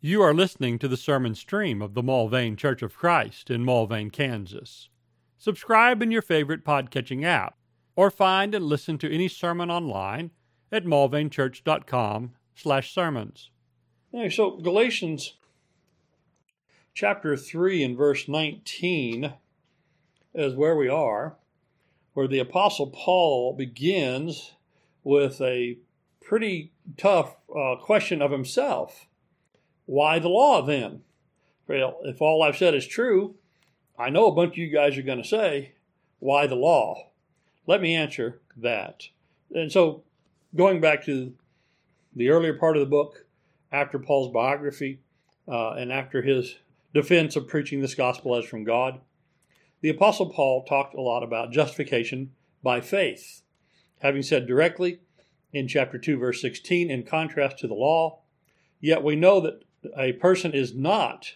You are listening to the sermon stream of the Mulvane Church of Christ in Mulvane, Kansas. Subscribe in your favorite podcatching app, or find and listen to any sermon online at mulvanechurch.com slash sermons. Okay, so Galatians chapter 3 and verse 19 is where we are, where the Apostle Paul begins with a pretty tough uh, question of himself. Why the law then? Well, if all I've said is true, I know a bunch of you guys are going to say, why the law? Let me answer that. And so, going back to the earlier part of the book, after Paul's biography uh, and after his defense of preaching this gospel as from God, the Apostle Paul talked a lot about justification by faith, having said directly in chapter 2, verse 16, in contrast to the law, yet we know that a person is not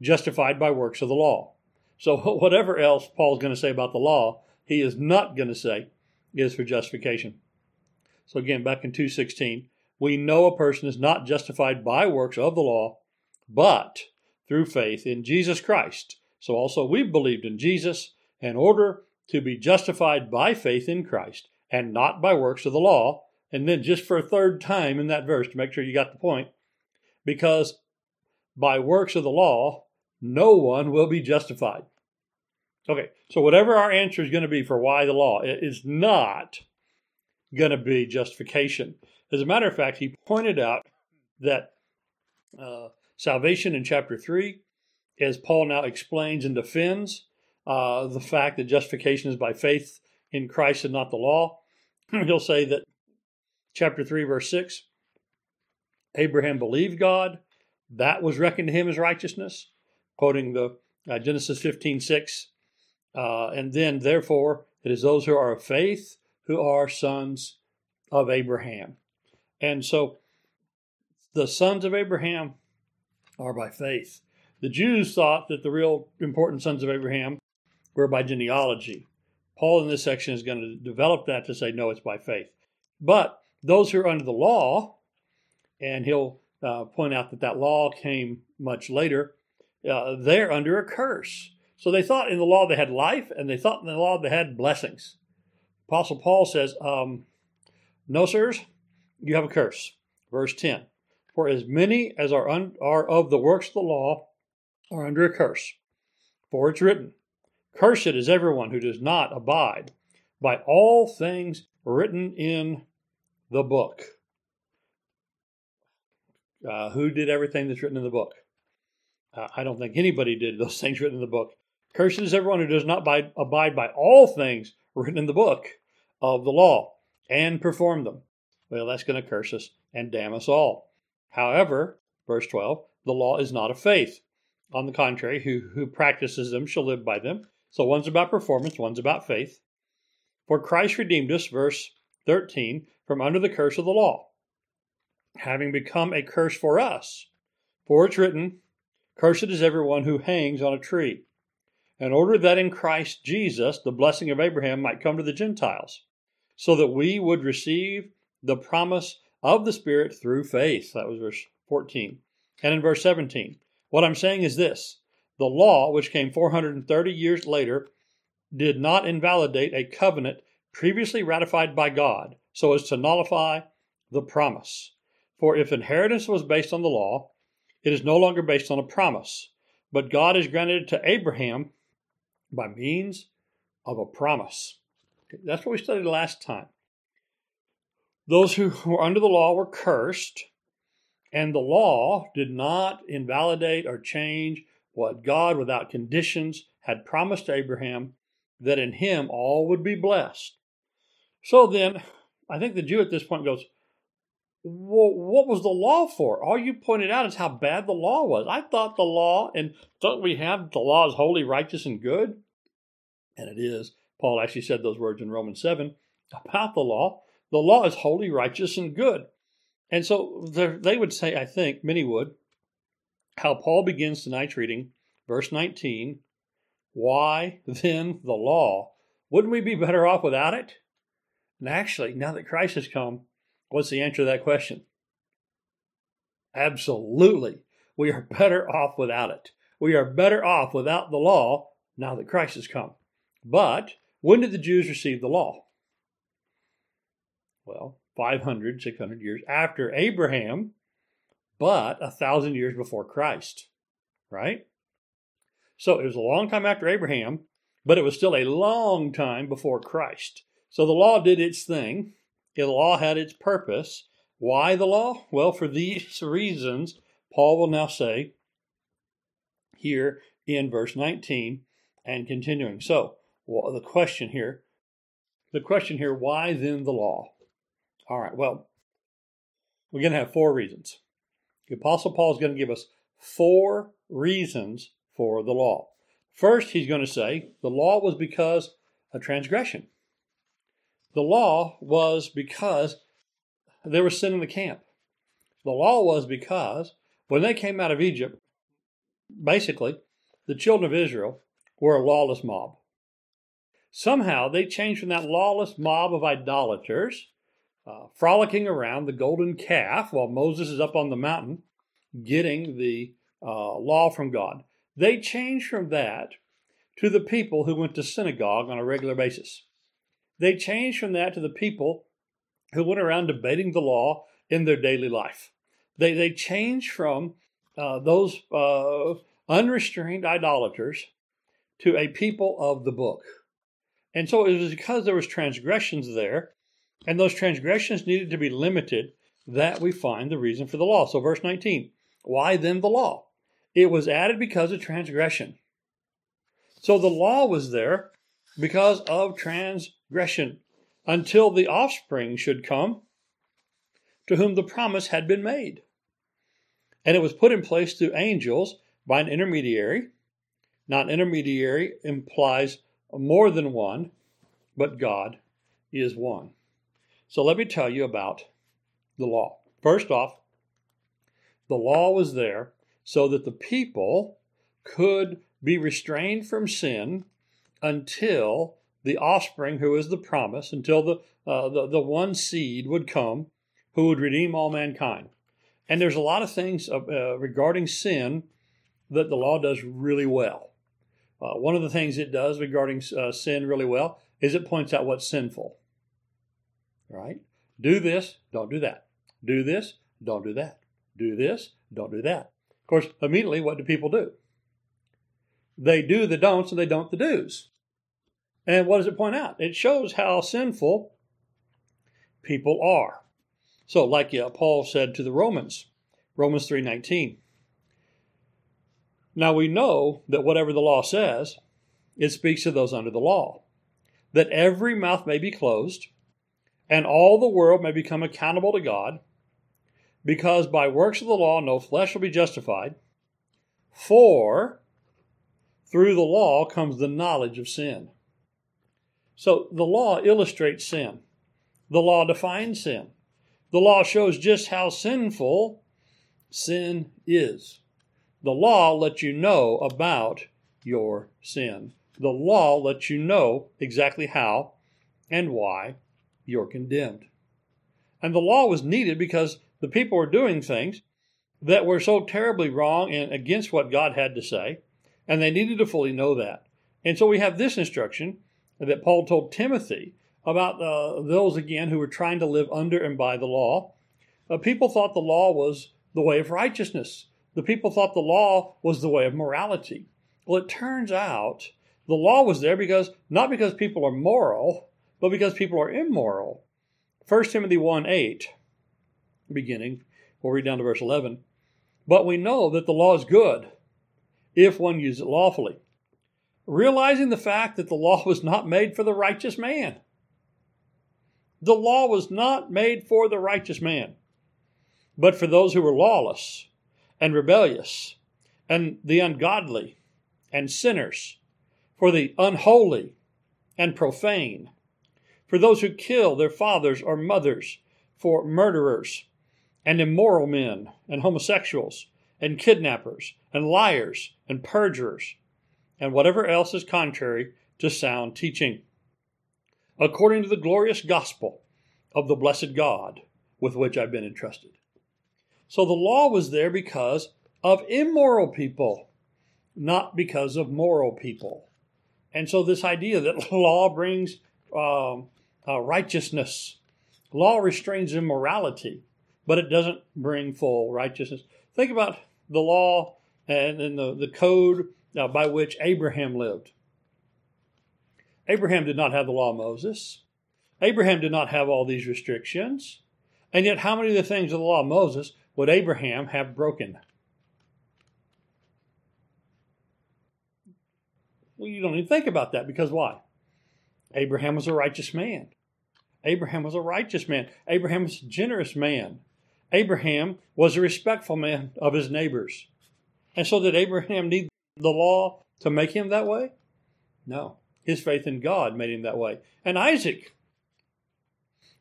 justified by works of the law. So whatever else Paul's going to say about the law, he is not going to say is for justification. So again, back in 216, we know a person is not justified by works of the law, but through faith in Jesus Christ. So also we've believed in Jesus in order to be justified by faith in Christ and not by works of the law. And then just for a third time in that verse to make sure you got the point, because by works of the law, no one will be justified. Okay, so whatever our answer is going to be for why the law, is not going to be justification. As a matter of fact, he pointed out that uh, salvation in chapter 3, as Paul now explains and defends uh, the fact that justification is by faith in Christ and not the law, he'll say that chapter 3, verse 6 Abraham believed God. That was reckoned to him as righteousness, quoting the uh, Genesis 15 6. Uh, and then, therefore, it is those who are of faith who are sons of Abraham. And so the sons of Abraham are by faith. The Jews thought that the real important sons of Abraham were by genealogy. Paul in this section is going to develop that to say, no, it's by faith. But those who are under the law, and he'll uh, point out that that law came much later. Uh, they're under a curse. So they thought in the law they had life, and they thought in the law they had blessings. Apostle Paul says, um, No, sirs, you have a curse. Verse 10 For as many as are, un- are of the works of the law are under a curse. For it's written, Cursed is everyone who does not abide by all things written in the book. Uh, who did everything that's written in the book? Uh, I don't think anybody did those things written in the book. Cursed is everyone who does not abide, abide by all things written in the book of the law and perform them. Well, that's going to curse us and damn us all. However, verse 12, the law is not of faith. On the contrary, who, who practices them shall live by them. So one's about performance, one's about faith. For Christ redeemed us, verse 13, from under the curse of the law having become a curse for us. For it's written, Cursed is everyone who hangs on a tree, in order that in Christ Jesus the blessing of Abraham might come to the Gentiles, so that we would receive the promise of the Spirit through faith. That was verse 14. And in verse 17, what I'm saying is this the law, which came 430 years later, did not invalidate a covenant previously ratified by God so as to nullify the promise. For if inheritance was based on the law, it is no longer based on a promise, but God has granted it to Abraham by means of a promise. That's what we studied last time. Those who were under the law were cursed, and the law did not invalidate or change what God, without conditions, had promised Abraham that in him all would be blessed. So then, I think the Jew at this point goes, well, what was the law for? All you pointed out is how bad the law was. I thought the law, and don't we have the law is holy, righteous, and good? And it is. Paul actually said those words in Romans 7 about the law. The law is holy, righteous, and good. And so they would say, I think, many would, how Paul begins tonight's reading, verse 19 Why then the law? Wouldn't we be better off without it? And actually, now that Christ has come, What's the answer to that question? Absolutely. We are better off without it. We are better off without the law now that Christ has come. But when did the Jews receive the law? Well, 500, 600 years after Abraham, but a thousand years before Christ, right? So it was a long time after Abraham, but it was still a long time before Christ. So the law did its thing. The law had its purpose. Why the law? Well, for these reasons, Paul will now say here in verse 19 and continuing. So, well, the question here, the question here, why then the law? All right, well, we're going to have four reasons. The Apostle Paul is going to give us four reasons for the law. First, he's going to say the law was because of transgression. The law was because there was sin in the camp. The law was because when they came out of Egypt, basically, the children of Israel were a lawless mob. Somehow they changed from that lawless mob of idolaters, uh, frolicking around the golden calf while Moses is up on the mountain getting the uh, law from God. They changed from that to the people who went to synagogue on a regular basis. They changed from that to the people who went around debating the law in their daily life. They, they changed from uh, those uh, unrestrained idolaters to a people of the book. And so it was because there was transgressions there, and those transgressions needed to be limited, that we find the reason for the law. So verse 19, why then the law? It was added because of transgression. So the law was there because of transgression until the offspring should come to whom the promise had been made. And it was put in place through angels by an intermediary. Now, an intermediary implies more than one, but God is one. So let me tell you about the law. First off, the law was there so that the people could be restrained from sin until the offspring, who is the promise, until the, uh, the, the one seed would come who would redeem all mankind. And there's a lot of things uh, uh, regarding sin that the law does really well. Uh, one of the things it does regarding uh, sin really well is it points out what's sinful. Right? Do this, don't do that. Do this, don't do that. Do this, don't do that. Of course, immediately, what do people do? They do the don'ts and they don't the do's. And what does it point out? It shows how sinful people are. So, like uh, Paul said to the Romans, Romans 3:19. Now we know that whatever the law says, it speaks to those under the law, that every mouth may be closed, and all the world may become accountable to God, because by works of the law no flesh will be justified, for through the law comes the knowledge of sin. So the law illustrates sin. The law defines sin. The law shows just how sinful sin is. The law lets you know about your sin. The law lets you know exactly how and why you're condemned. And the law was needed because the people were doing things that were so terribly wrong and against what God had to say, and they needed to fully know that. And so we have this instruction that Paul told Timothy about uh, those again who were trying to live under and by the law. Uh, people thought the law was the way of righteousness. The people thought the law was the way of morality. Well, it turns out the law was there because not because people are moral, but because people are immoral. 1 Timothy 1 8, beginning, we'll read down to verse 11. But we know that the law is good if one uses it lawfully realizing the fact that the law was not made for the righteous man. The law was not made for the righteous man, but for those who were lawless and rebellious and the ungodly and sinners, for the unholy and profane, for those who kill their fathers or mothers, for murderers and immoral men and homosexuals and kidnappers and liars and perjurers and whatever else is contrary to sound teaching, according to the glorious gospel of the blessed God with which I've been entrusted. So the law was there because of immoral people, not because of moral people. And so, this idea that law brings um, uh, righteousness, law restrains immorality, but it doesn't bring full righteousness. Think about the law and, and the, the code uh, by which Abraham lived. Abraham did not have the law of Moses. Abraham did not have all these restrictions. And yet, how many of the things of the law of Moses would Abraham have broken? Well, you don't even think about that because why? Abraham was a righteous man. Abraham was a righteous man. Abraham was a generous man. Abraham was a respectful man of his neighbors. And so, did Abraham need the law to make him that way? No. His faith in God made him that way. And Isaac,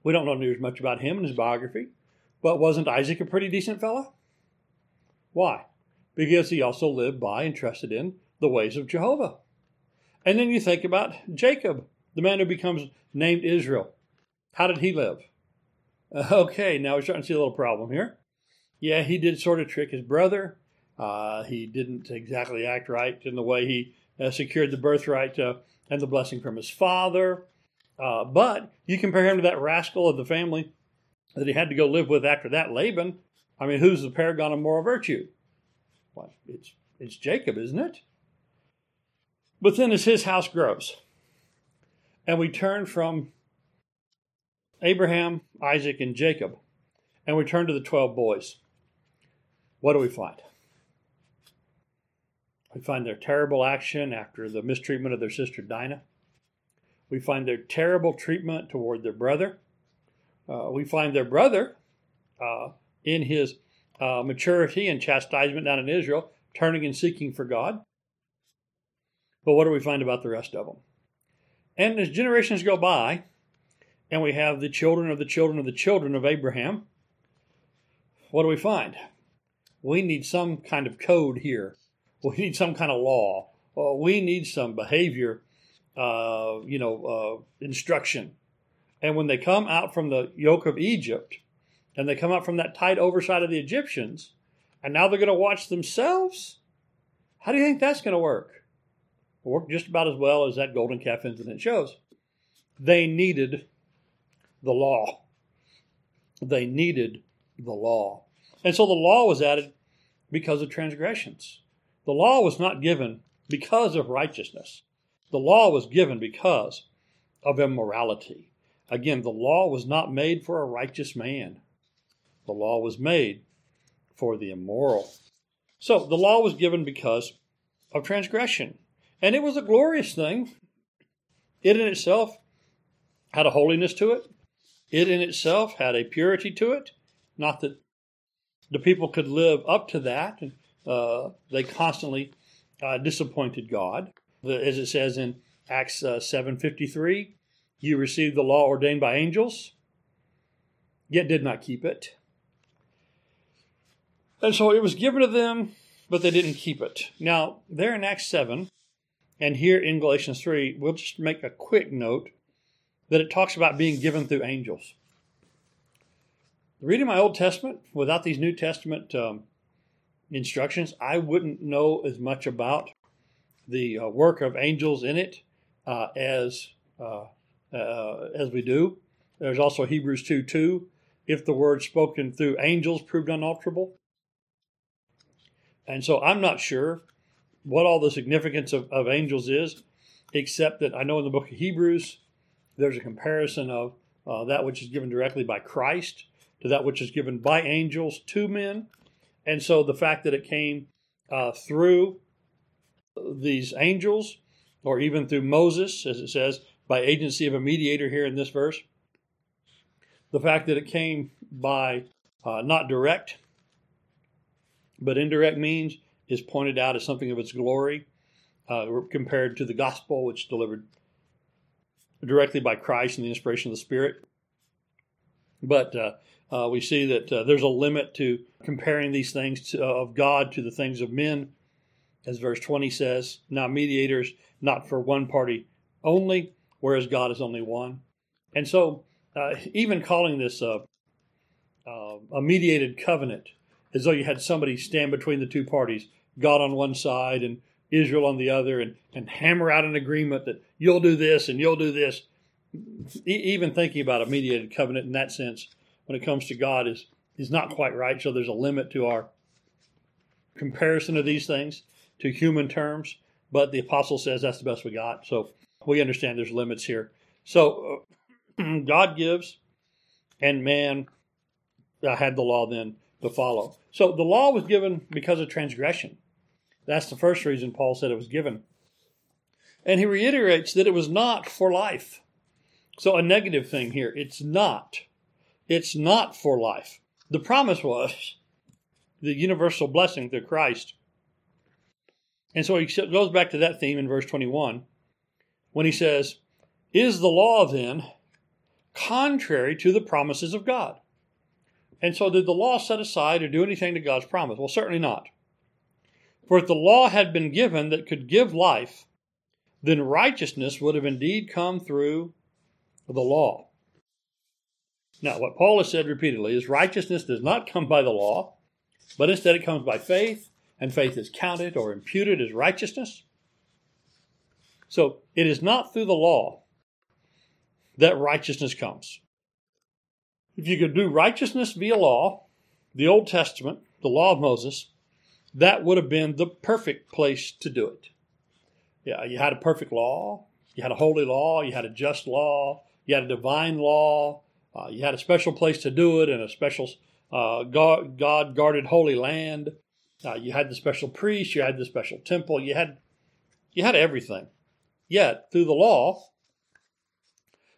we don't know nearly as much about him in his biography, but wasn't Isaac a pretty decent fellow? Why? Because he also lived by and trusted in the ways of Jehovah. And then you think about Jacob, the man who becomes named Israel. How did he live? Okay, now we're starting to see a little problem here. Yeah, he did sort of trick his brother. Uh, he didn't exactly act right in the way he uh, secured the birthright uh, and the blessing from his father. Uh, but you compare him to that rascal of the family that he had to go live with after that, Laban. I mean, who's the paragon of moral virtue? Well, it's, it's Jacob, isn't it? But then as his house grows, and we turn from Abraham, Isaac, and Jacob, and we turn to the 12 boys, what do we find? We find their terrible action after the mistreatment of their sister Dinah. We find their terrible treatment toward their brother. Uh, we find their brother uh, in his uh, maturity and chastisement down in Israel, turning and seeking for God. But what do we find about the rest of them? And as generations go by, and we have the children of the children of the children of Abraham, what do we find? We need some kind of code here we need some kind of law. Uh, we need some behavior, uh, you know, uh, instruction. And when they come out from the yoke of Egypt, and they come out from that tight oversight of the Egyptians, and now they're going to watch themselves, how do you think that's going to work? work just about as well as that golden calf incident shows. They needed the law. They needed the law. And so the law was added because of transgressions. The law was not given because of righteousness. The law was given because of immorality. Again, the law was not made for a righteous man. The law was made for the immoral. So the law was given because of transgression. And it was a glorious thing. It in itself had a holiness to it. It in itself had a purity to it. Not that the people could live up to that. And uh, they constantly uh, disappointed God. As it says in Acts uh, 7.53, you received the law ordained by angels, yet did not keep it. And so it was given to them, but they didn't keep it. Now, there in Acts 7, and here in Galatians 3, we'll just make a quick note that it talks about being given through angels. Reading my Old Testament without these New Testament um, instructions. I wouldn't know as much about the uh, work of angels in it uh, as uh, uh as we do. There's also Hebrews 2 2. If the word spoken through angels proved unalterable. And so I'm not sure what all the significance of, of angels is, except that I know in the book of Hebrews there's a comparison of uh, that which is given directly by Christ to that which is given by angels to men. And so the fact that it came uh, through these angels, or even through Moses, as it says, by agency of a mediator here in this verse, the fact that it came by uh, not direct, but indirect means is pointed out as something of its glory uh, compared to the gospel, which delivered directly by Christ and the inspiration of the Spirit. But uh, we see that uh, there's a limit to comparing these things to, uh, of God to the things of men, as verse 20 says. Now, mediators not for one party only, whereas God is only one. And so, uh, even calling this a, uh, a mediated covenant as though you had somebody stand between the two parties, God on one side and Israel on the other, and, and hammer out an agreement that you'll do this and you'll do this. E- even thinking about a mediated covenant in that sense, when it comes to God, is is not quite right. So there's a limit to our comparison of these things to human terms. But the apostle says that's the best we got. So we understand there's limits here. So uh, God gives, and man uh, had the law then to follow. So the law was given because of transgression. That's the first reason Paul said it was given. And he reiterates that it was not for life. So a negative thing here. It's not. It's not for life. The promise was the universal blessing through Christ. And so he goes back to that theme in verse 21 when he says, Is the law then contrary to the promises of God? And so did the law set aside or do anything to God's promise? Well, certainly not. For if the law had been given that could give life, then righteousness would have indeed come through the law. Now, what Paul has said repeatedly is righteousness does not come by the law, but instead it comes by faith, and faith is counted or imputed as righteousness. So it is not through the law that righteousness comes. If you could do righteousness via law, the Old Testament, the law of Moses, that would have been the perfect place to do it. Yeah, you had a perfect law, you had a holy law, you had a just law, you had a divine law, uh, you had a special place to do it in a special uh, God, God guarded holy land. Uh, you had the special priest, you had the special temple, you had you had everything. Yet through the law,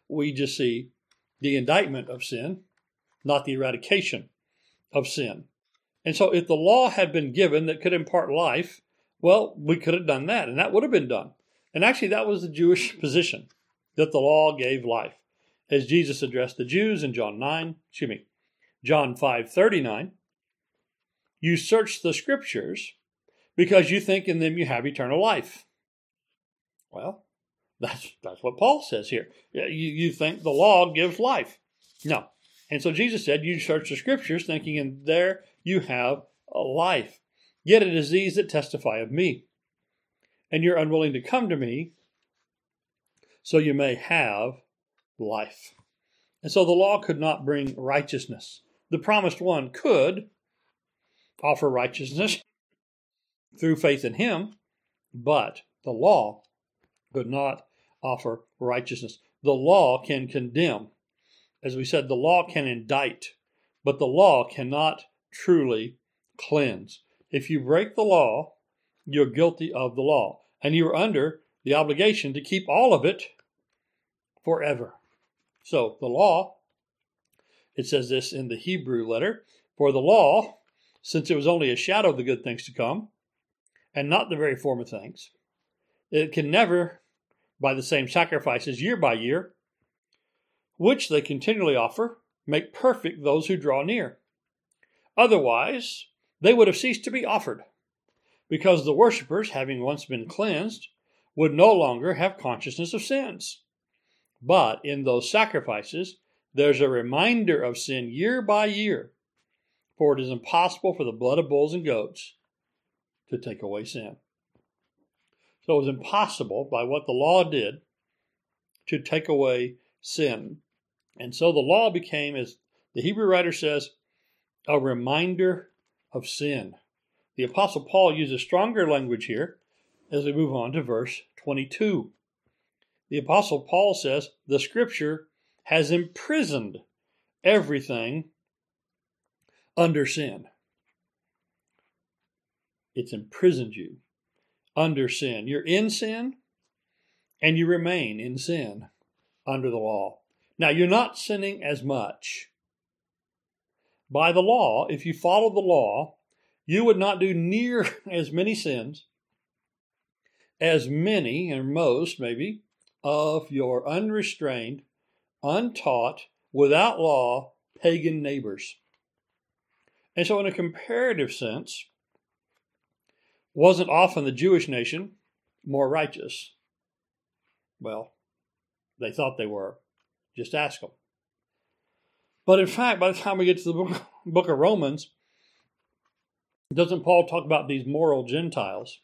we just see the indictment of sin, not the eradication of sin. And so, if the law had been given that could impart life, well, we could have done that, and that would have been done. And actually, that was the Jewish position that the law gave life, as Jesus addressed the Jews in John 9, excuse me, John 5 39. You search the scriptures because you think in them you have eternal life. Well, that's, that's what Paul says here. You, you think the law gives life. No. And so Jesus said, You search the scriptures thinking in there you have a life. Yet it is these that testify of me. And you're unwilling to come to me so you may have life. And so the law could not bring righteousness. The promised one could offer righteousness through faith in him, but the law could not offer righteousness. The law can condemn. As we said, the law can indict, but the law cannot truly cleanse. If you break the law, you're guilty of the law, and you're under the obligation to keep all of it forever. So the law, it says this in the Hebrew letter, for the law, since it was only a shadow of the good things to come, and not the very form of things, it can never, by the same sacrifices year by year, which they continually offer, make perfect those who draw near. Otherwise, they would have ceased to be offered, because the worshippers, having once been cleansed, would no longer have consciousness of sins. But in those sacrifices, there's a reminder of sin year by year, for it is impossible for the blood of bulls and goats to take away sin. So it was impossible by what the law did to take away sin. And so the law became, as the Hebrew writer says, a reminder of sin. The Apostle Paul uses stronger language here as we move on to verse 22. The Apostle Paul says the Scripture has imprisoned everything under sin. It's imprisoned you under sin. You're in sin and you remain in sin under the law. Now, you're not sinning as much by the law, if you followed the law, you would not do near as many sins as many, or most maybe, of your unrestrained, untaught, without law, pagan neighbors. And so, in a comparative sense, wasn't often the Jewish nation more righteous? Well, they thought they were. Just ask them. But in fact, by the time we get to the book, of Romans, Doesn't Paul talk about these moral Gentiles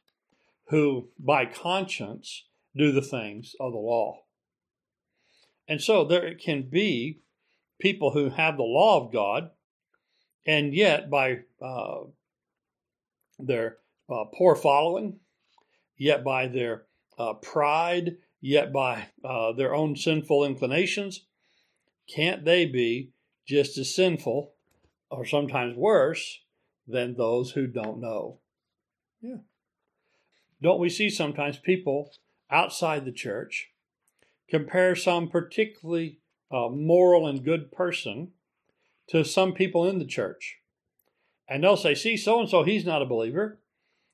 who, by conscience, do the things of the law? And so there can be people who have the law of God, and yet by uh, their uh, poor following, yet by their uh, pride, yet by uh, their own sinful inclinations, can't they be just as sinful, or sometimes worse, than those who don't know? Yeah. Don't we see sometimes people outside the church compare some particularly uh, moral and good person to some people in the church? And they'll say, see, so and so, he's not a believer,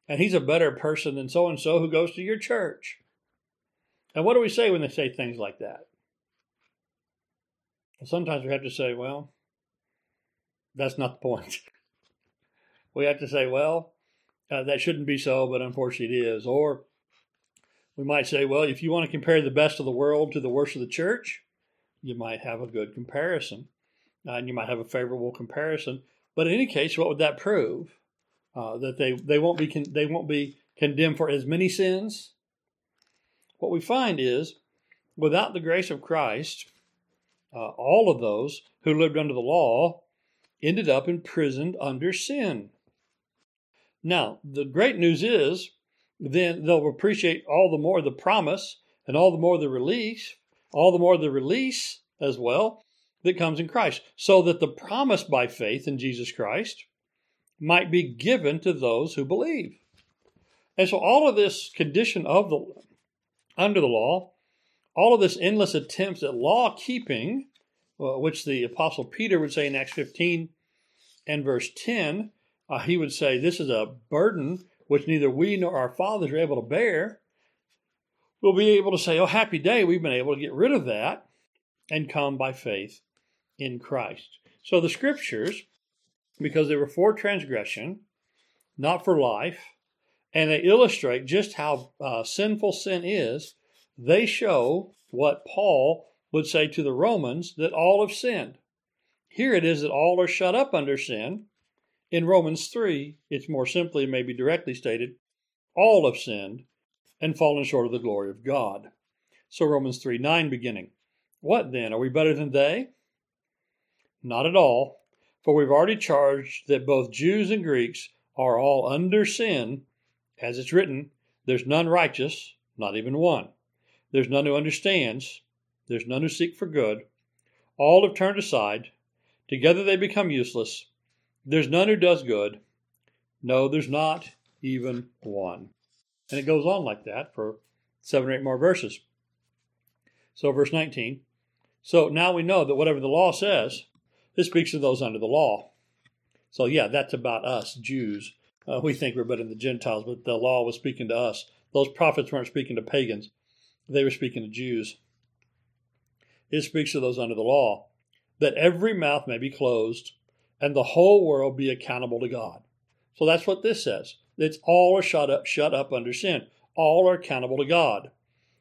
and he's a better person than so and so who goes to your church. And what do we say when they say things like that? Sometimes we have to say, well, that's not the point. we have to say, well, uh, that shouldn't be so, but unfortunately it is. Or we might say, well, if you want to compare the best of the world to the worst of the church, you might have a good comparison, uh, and you might have a favorable comparison. But in any case, what would that prove? Uh, that they, they won't be con- they won't be condemned for as many sins. What we find is, without the grace of Christ, uh, all of those who lived under the law ended up imprisoned under sin. Now, the great news is, then they'll appreciate all the more the promise and all the more the release, all the more the release as well that comes in Christ, so that the promise by faith in Jesus Christ might be given to those who believe. And so all of this condition of the under the law, all of this endless attempts at law keeping, uh, which the apostle Peter would say in Acts 15 and verse 10, uh, he would say, This is a burden which neither we nor our fathers are able to bear. We'll be able to say, Oh, happy day, we've been able to get rid of that and come by faith in Christ. So the scriptures, because they were for transgression, not for life, and they illustrate just how uh, sinful sin is, they show what Paul would say to the Romans that all have sinned. Here it is that all are shut up under sin, in Romans 3, it's more simply, maybe directly stated, all have sinned and fallen short of the glory of God. So Romans 3 9 beginning. What then? Are we better than they? Not at all, for we've already charged that both Jews and Greeks are all under sin, as it's written, there's none righteous, not even one. There's none who understands, there's none who seek for good. All have turned aside, together they become useless. There's none who does good. No, there's not even one. And it goes on like that for seven or eight more verses. So, verse 19. So now we know that whatever the law says, this speaks to those under the law. So, yeah, that's about us, Jews. Uh, we think we're better than the Gentiles, but the law was speaking to us. Those prophets weren't speaking to pagans, they were speaking to Jews. It speaks to those under the law that every mouth may be closed and the whole world be accountable to God. So that's what this says. It's all are shut up, shut up under sin. All are accountable to God.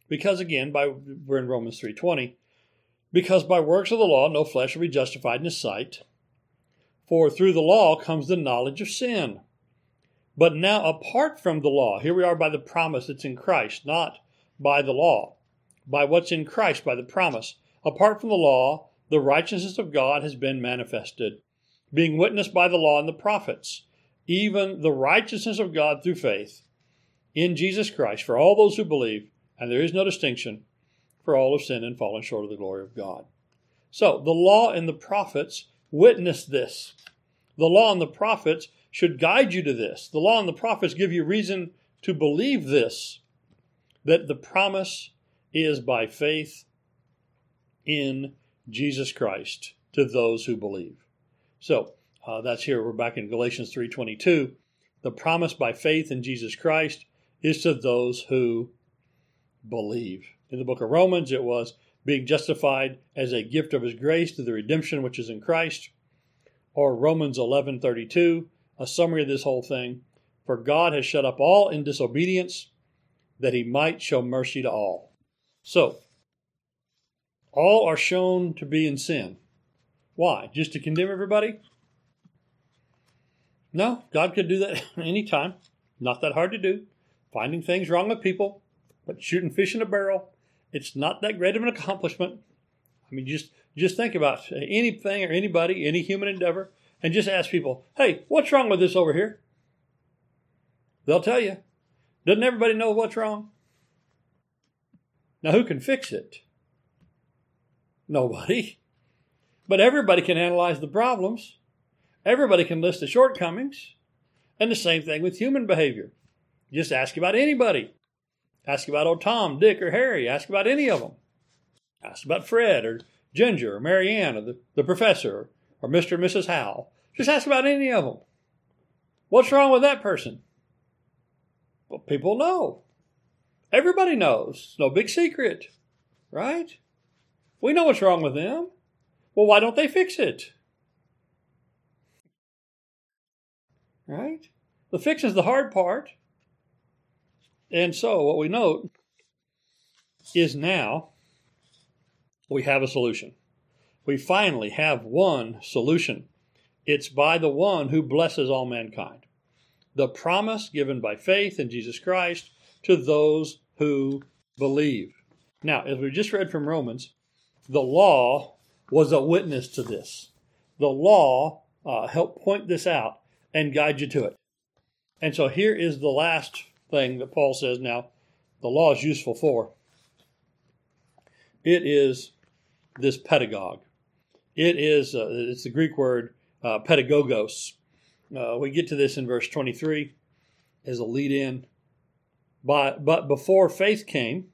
Because again, by we're in Romans 3:20, because by works of the law no flesh will be justified in his sight, for through the law comes the knowledge of sin. But now apart from the law, here we are by the promise that's in Christ, not by the law, by what's in Christ, by the promise. Apart from the law, the righteousness of God has been manifested being witnessed by the law and the prophets, even the righteousness of God through faith in Jesus Christ for all those who believe, and there is no distinction, for all have sinned and fallen short of the glory of God. So the law and the prophets witness this. The law and the prophets should guide you to this. The law and the prophets give you reason to believe this that the promise is by faith in Jesus Christ to those who believe. So uh, that's here. We're back in Galatians 3:22. The promise by faith in Jesus Christ is to those who believe. In the book of Romans, it was being justified as a gift of His grace through the redemption which is in Christ. Or Romans 11:32, a summary of this whole thing. For God has shut up all in disobedience, that He might show mercy to all. So, all are shown to be in sin. Why? Just to condemn everybody? No, God could do that anytime. Not that hard to do. Finding things wrong with people, but shooting fish in a barrel, it's not that great of an accomplishment. I mean, just just think about anything or anybody, any human endeavor, and just ask people, "Hey, what's wrong with this over here?" They'll tell you. Doesn't everybody know what's wrong? Now, who can fix it? Nobody. But everybody can analyze the problems. Everybody can list the shortcomings. And the same thing with human behavior. Just ask about anybody. Ask about old Tom, Dick, or Harry. Ask about any of them. Ask about Fred, or Ginger, or Marianne, or the, the professor, or Mr. and Mrs. Howell. Just ask about any of them. What's wrong with that person? Well, people know. Everybody knows. It's no big secret, right? We know what's wrong with them. Well, why don't they fix it? Right? The fix is the hard part. And so, what we note is now we have a solution. We finally have one solution. It's by the one who blesses all mankind. The promise given by faith in Jesus Christ to those who believe. Now, as we just read from Romans, the law was a witness to this. The law uh, helped point this out and guide you to it. And so here is the last thing that Paul says now the law is useful for. It is this pedagogue. It is, uh, it's the Greek word uh, pedagogos. Uh, we get to this in verse 23 as a lead in. But, but before faith came,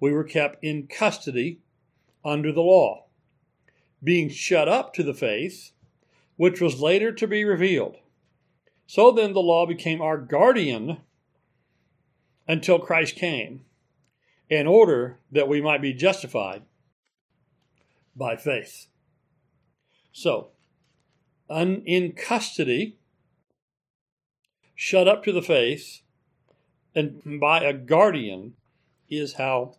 we were kept in custody under the law, being shut up to the faith, which was later to be revealed. So then the law became our guardian until Christ came, in order that we might be justified by faith. So, un, in custody, shut up to the faith, and by a guardian is how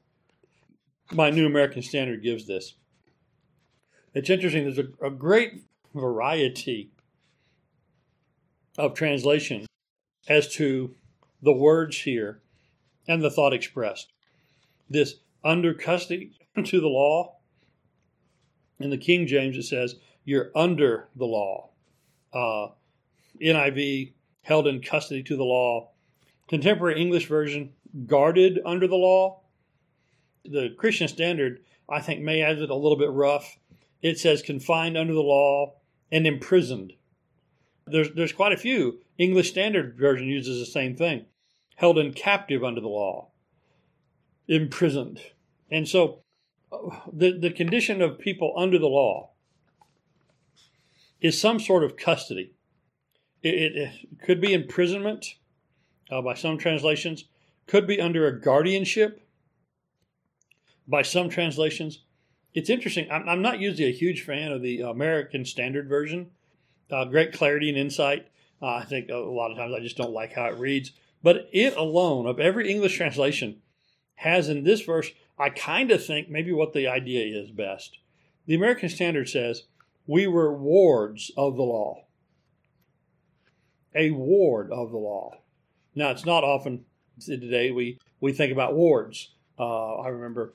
my New American Standard gives this. It's interesting, there's a, a great variety of translation as to the words here and the thought expressed. This under custody to the law. In the King James, it says, You're under the law. Uh, NIV, held in custody to the law. Contemporary English version, guarded under the law. The Christian Standard, I think, may add it a little bit rough. It says confined under the law and imprisoned. There's, there's quite a few. English Standard Version uses the same thing held in captive under the law, imprisoned. And so the, the condition of people under the law is some sort of custody. It, it, it could be imprisonment uh, by some translations, could be under a guardianship by some translations. It's interesting. I'm, I'm not usually a huge fan of the American Standard Version. Uh, great clarity and insight. Uh, I think a lot of times I just don't like how it reads. But it alone, of every English translation, has in this verse, I kind of think maybe what the idea is best. The American Standard says, We were wards of the law. A ward of the law. Now, it's not often today we, we think about wards. Uh, I remember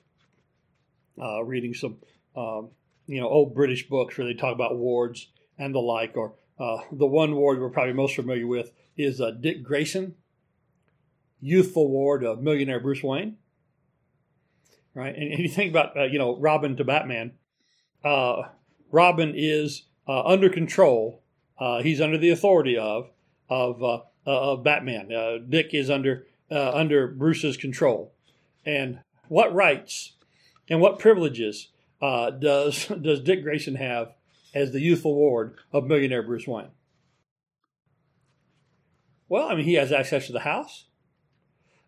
uh, reading some um, you know old British books where they talk about wards and the like. Or uh, the one ward we're probably most familiar with is uh, Dick Grayson youthful ward of millionaire Bruce Wayne. Right, and, and you think about uh, you know Robin to Batman. Uh, Robin is uh, under control. He's under the authority of of of Batman. Dick is under under Bruce's control. And what rights and what privileges does does Dick Grayson have as the youthful ward of millionaire Bruce Wayne? Well, I mean, he has access to the house.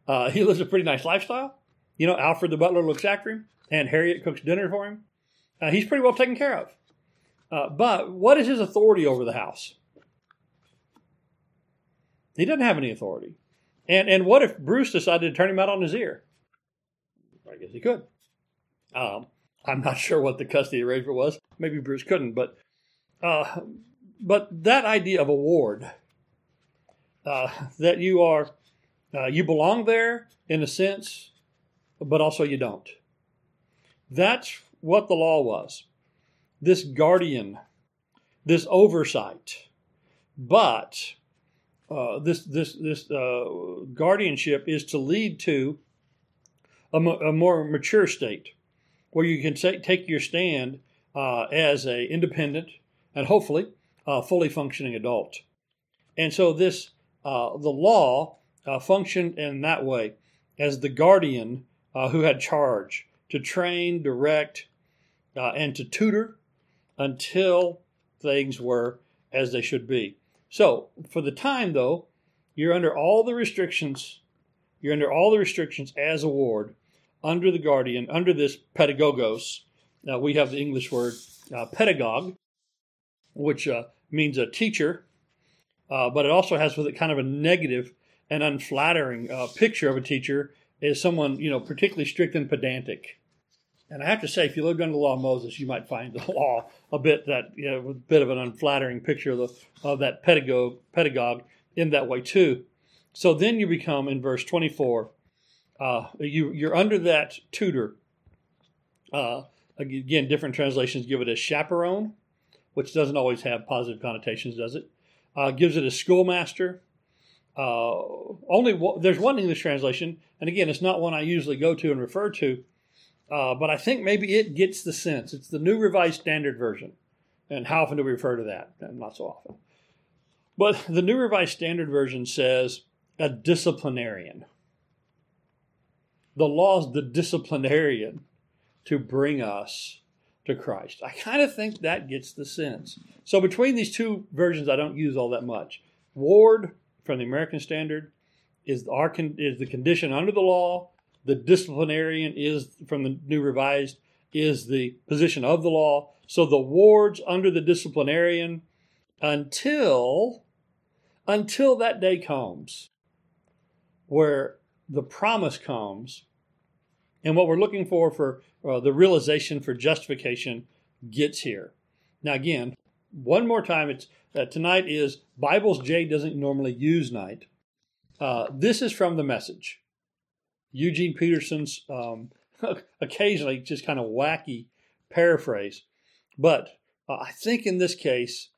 Uh, he lives a pretty nice lifestyle. You know, Alfred the butler looks after him, and Harriet cooks dinner for him. Uh, he's pretty well taken care of. Uh, but what is his authority over the house? He doesn't have any authority. And and what if Bruce decided to turn him out on his ear? I guess he could. Um, I'm not sure what the custody arrangement was. Maybe Bruce couldn't, but uh, but that idea of a uh, that you are, uh, you belong there in a sense, but also you don't. That's what the law was. This guardian, this oversight, but uh, this this this uh, guardianship is to lead to a, a, more mature state where you can take your stand uh, as a independent and hopefully fully functioning adult. And so this uh, the law uh, functioned in that way as the guardian who had charge to train, direct, and to tutor until things were as they should be. So, for the time though, you're under all the restrictions. You're under all the restrictions as a ward, under the guardian, under this pedagogos. Now, we have the English word uh, pedagogue, which uh, means a teacher, uh, but it also has with it kind of a negative and unflattering uh, picture of a teacher as someone, you know, particularly strict and pedantic. And I have to say, if you lived under the law of Moses, you might find the law a bit that you know, a bit of an unflattering picture of the of that pedagogue pedagogue in that way too. So then you become in verse 24, uh, you you're under that tutor. Uh, again, different translations give it a chaperone, which doesn't always have positive connotations, does it? Uh, gives it a schoolmaster. Uh, only there's one English translation, and again, it's not one I usually go to and refer to uh, but I think maybe it gets the sense. It's the New Revised Standard Version. And how often do we refer to that? Not so often. But the New Revised Standard Version says a disciplinarian. The law is the disciplinarian to bring us to Christ. I kind of think that gets the sense. So between these two versions, I don't use all that much. Ward from the American Standard is our is the condition under the law the disciplinarian is from the New Revised is the position of the law. So the wards under the disciplinarian until until that day comes where the promise comes and what we're looking for for uh, the realization for justification gets here. Now again, one more time, it's uh, tonight is Bibles J doesn't normally use night. Uh, this is from the message. Eugene Peterson's um, occasionally just kind of wacky paraphrase. But uh, I think in this case,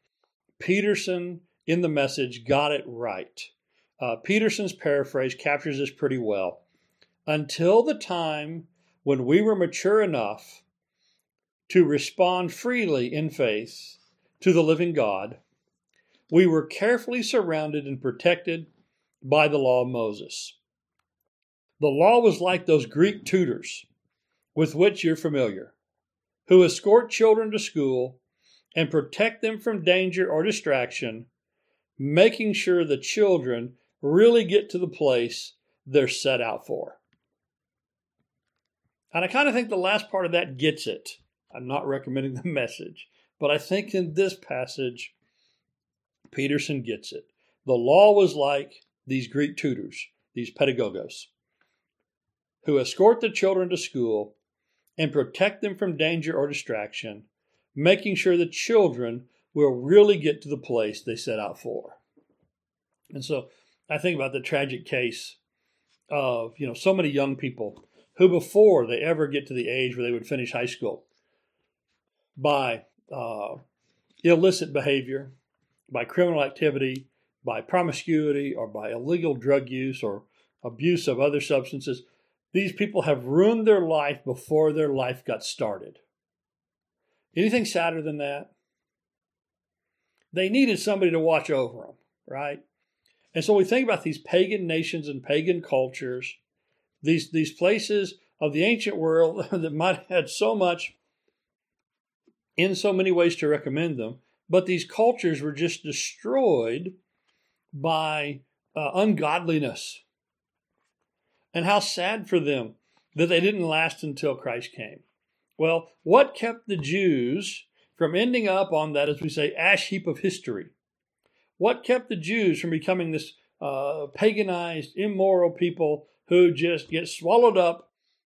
Peterson in the message got it right. Uh, Peterson's paraphrase captures this pretty well. Until the time when we were mature enough to respond freely in faith to the living God, we were carefully surrounded and protected by the law of Moses. The law was like those Greek tutors with which you're familiar, who escort children to school and protect them from danger or distraction, making sure the children really get to the place they're set out for. And I kind of think the last part of that gets it. I'm not recommending the message, but I think in this passage, Peterson gets it. The law was like these Greek tutors, these pedagogos who escort the children to school and protect them from danger or distraction, making sure the children will really get to the place they set out for. And so I think about the tragic case of, you know, so many young people who before they ever get to the age where they would finish high school by uh, illicit behavior, by criminal activity, by promiscuity, or by illegal drug use or abuse of other substances, these people have ruined their life before their life got started. Anything sadder than that? They needed somebody to watch over them, right? And so we think about these pagan nations and pagan cultures, these, these places of the ancient world that might have had so much in so many ways to recommend them, but these cultures were just destroyed by uh, ungodliness and how sad for them that they didn't last until Christ came. Well, what kept the Jews from ending up on that, as we say, ash heap of history? What kept the Jews from becoming this uh, paganized, immoral people who just get swallowed up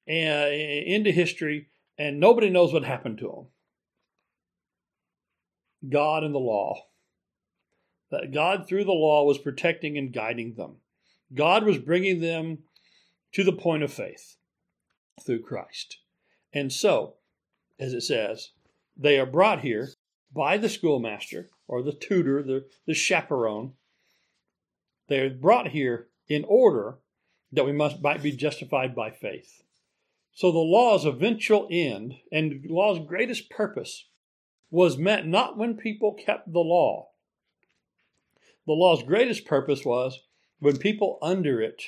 uh, into history and nobody knows what happened to them? God and the law. that God, through the law, was protecting and guiding them. God was bringing them to the point of faith through Christ. And so, as it says, they are brought here by the schoolmaster or the tutor, the, the chaperone. They are brought here in order that we must might be justified by faith. So the law's eventual end and law's greatest purpose was met not when people kept the law. The law's greatest purpose was when people under it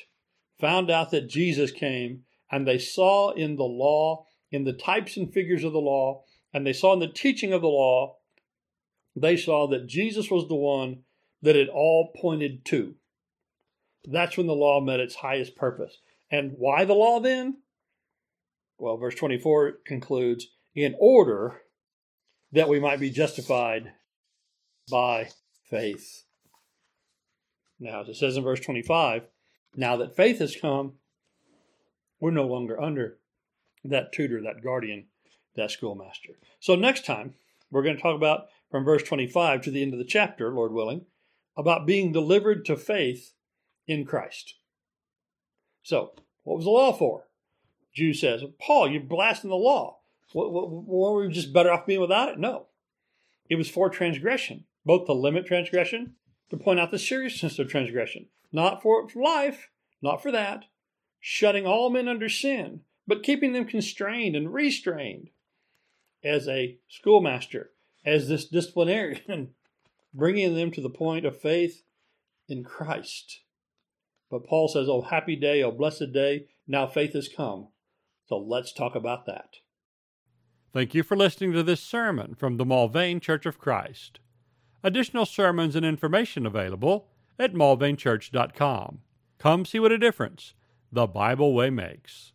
found out that Jesus came and they saw in the law, in the types and figures of the law, and they saw in the teaching of the law, they saw that Jesus was the one that it all pointed to. That's when the law met its highest purpose. And why the law then? Well, verse 24 concludes in order that we might be justified by faith. Now, as it says in verse 25, now that faith has come, we're no longer under that tutor, that guardian, that schoolmaster. So, next time, we're going to talk about from verse 25 to the end of the chapter, Lord willing, about being delivered to faith in Christ. So, what was the law for? Jude says, Paul, you're blasting the law. What, what, were we just better off being without it? No. It was for transgression, both to limit transgression, to point out the seriousness of transgression, not for life, not for that, shutting all men under sin, but keeping them constrained and restrained as a schoolmaster, as this disciplinarian, bringing them to the point of faith in Christ. But Paul says, Oh, happy day, oh, blessed day, now faith has come. So let's talk about that. Thank you for listening to this sermon from the Mulvane Church of Christ. Additional sermons and information available at mulvanechurch.com. Come see what a difference the Bible way makes.